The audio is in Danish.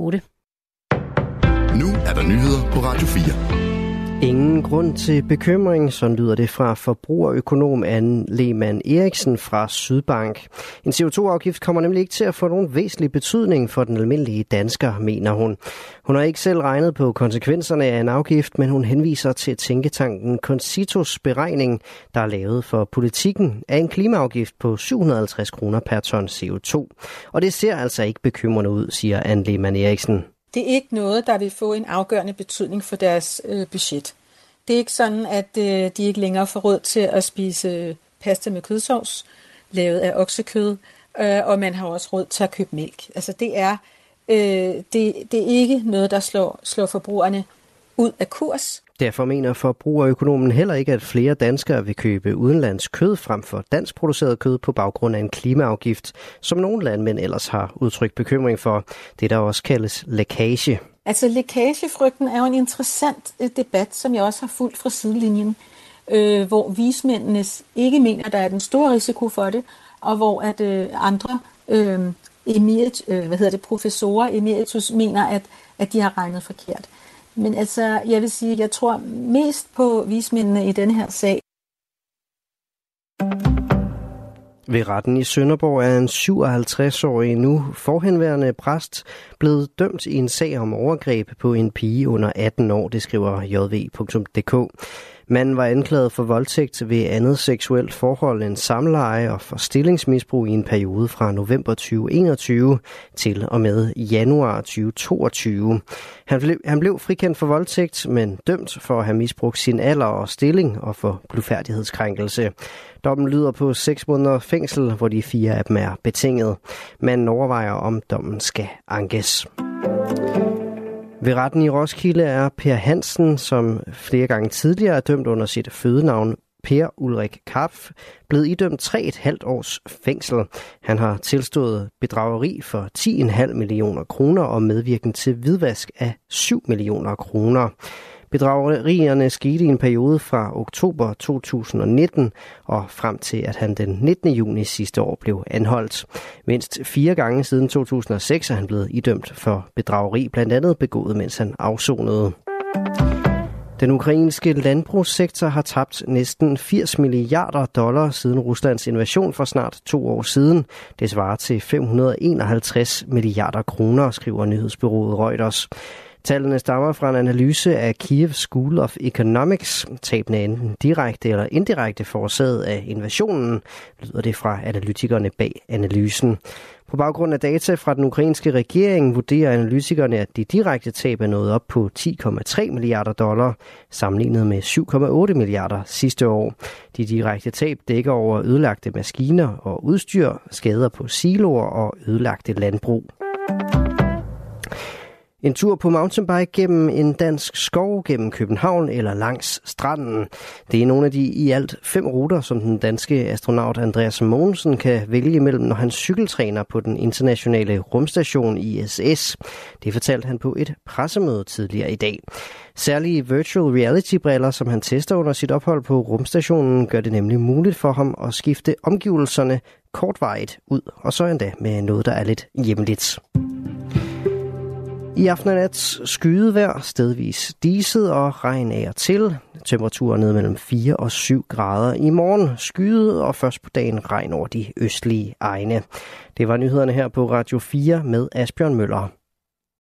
8. Nu er der nyheder på Radio 4. Ingen grund til bekymring, så lyder det fra forbrugerøkonom Anne Lehmann Eriksen fra Sydbank. En CO2-afgift kommer nemlig ikke til at få nogen væsentlig betydning for den almindelige dansker, mener hun. Hun har ikke selv regnet på konsekvenserne af en afgift, men hun henviser til tænketanken Concitos beregning, der er lavet for politikken af en klimaafgift på 750 kroner per ton CO2. Og det ser altså ikke bekymrende ud, siger Anne Lehmann Eriksen det er ikke noget, der vil få en afgørende betydning for deres øh, budget. Det er ikke sådan, at øh, de ikke længere får råd til at spise øh, pasta med kødsovs, lavet af oksekød, øh, og man har også råd til at købe mælk. Altså det er, øh, det, det er ikke noget, der slår, slår forbrugerne ud af kurs. Derfor mener forbrugerøkonomen heller ikke, at flere danskere vil købe udenlandsk kød frem for dansk produceret kød på baggrund af en klimaafgift, som nogle landmænd ellers har udtrykt bekymring for. Det der også kaldes lækage. Altså lækagefrygten er jo en interessant øh, debat, som jeg også har fulgt fra sidelinjen, øh, hvor vismændene ikke mener, at der er den store risiko for det, og hvor at øh, andre øh, emerit, øh, hvad hedder det, professorer emeritus mener, at, at de har regnet forkert. Men altså, jeg vil sige, jeg tror mest på vismændene i denne her sag. Ved retten i Sønderborg er en 57-årig nu forhenværende præst blevet dømt i en sag om overgreb på en pige under 18 år, det skriver jv.dk. Manden var anklaget for voldtægt ved andet seksuelt forhold end samleje og for stillingsmisbrug i en periode fra november 2021 til og med januar 2022. Han blev, han blev frikendt for voldtægt, men dømt for at have misbrugt sin alder og stilling og for blufærdighedskrænkelse. Dommen lyder på 6 måneder fængsel, hvor de fire af dem er betinget. Manden overvejer, om dommen skal ankes. Ved retten i Roskilde er Per Hansen, som flere gange tidligere er dømt under sit fødenavn Per Ulrik Karpf, blevet idømt 3,5 års fængsel. Han har tilstået bedrageri for 10,5 millioner kroner og medvirken til hvidvask af 7 millioner kroner. Bedragerierne skete i en periode fra oktober 2019 og frem til, at han den 19. juni sidste år blev anholdt. Mindst fire gange siden 2006 er han blevet idømt for bedrageri, blandt andet begået, mens han afsonede. Den ukrainske landbrugssektor har tabt næsten 80 milliarder dollar siden Ruslands invasion for snart to år siden. Det svarer til 551 milliarder kroner, skriver nyhedsbyrået Reuters. Tallene stammer fra en analyse af Kiev School of Economics. Tabene enten direkte eller indirekte forårsaget af invasionen, lyder det fra analytikerne bag analysen. På baggrund af data fra den ukrainske regering vurderer analytikerne, at de direkte tab er nået op på 10,3 milliarder dollar, sammenlignet med 7,8 milliarder sidste år. De direkte tab dækker over ødelagte maskiner og udstyr, skader på siloer og ødelagte landbrug. En tur på mountainbike gennem en dansk skov gennem København eller langs stranden. Det er nogle af de i alt fem ruter, som den danske astronaut Andreas Mogensen kan vælge imellem, når han cykeltræner på den internationale rumstation ISS. Det fortalte han på et pressemøde tidligere i dag. Særlige virtual reality-briller, som han tester under sit ophold på rumstationen, gør det nemlig muligt for ham at skifte omgivelserne kortvarigt ud, og så endda med noget, der er lidt hjemligt. I aften og nat skydevejr, stedvis diset og regn af og til. Temperaturen ned mellem 4 og 7 grader. I morgen skyet og først på dagen regn over de østlige egne. Det var nyhederne her på Radio 4 med Asbjørn Møller.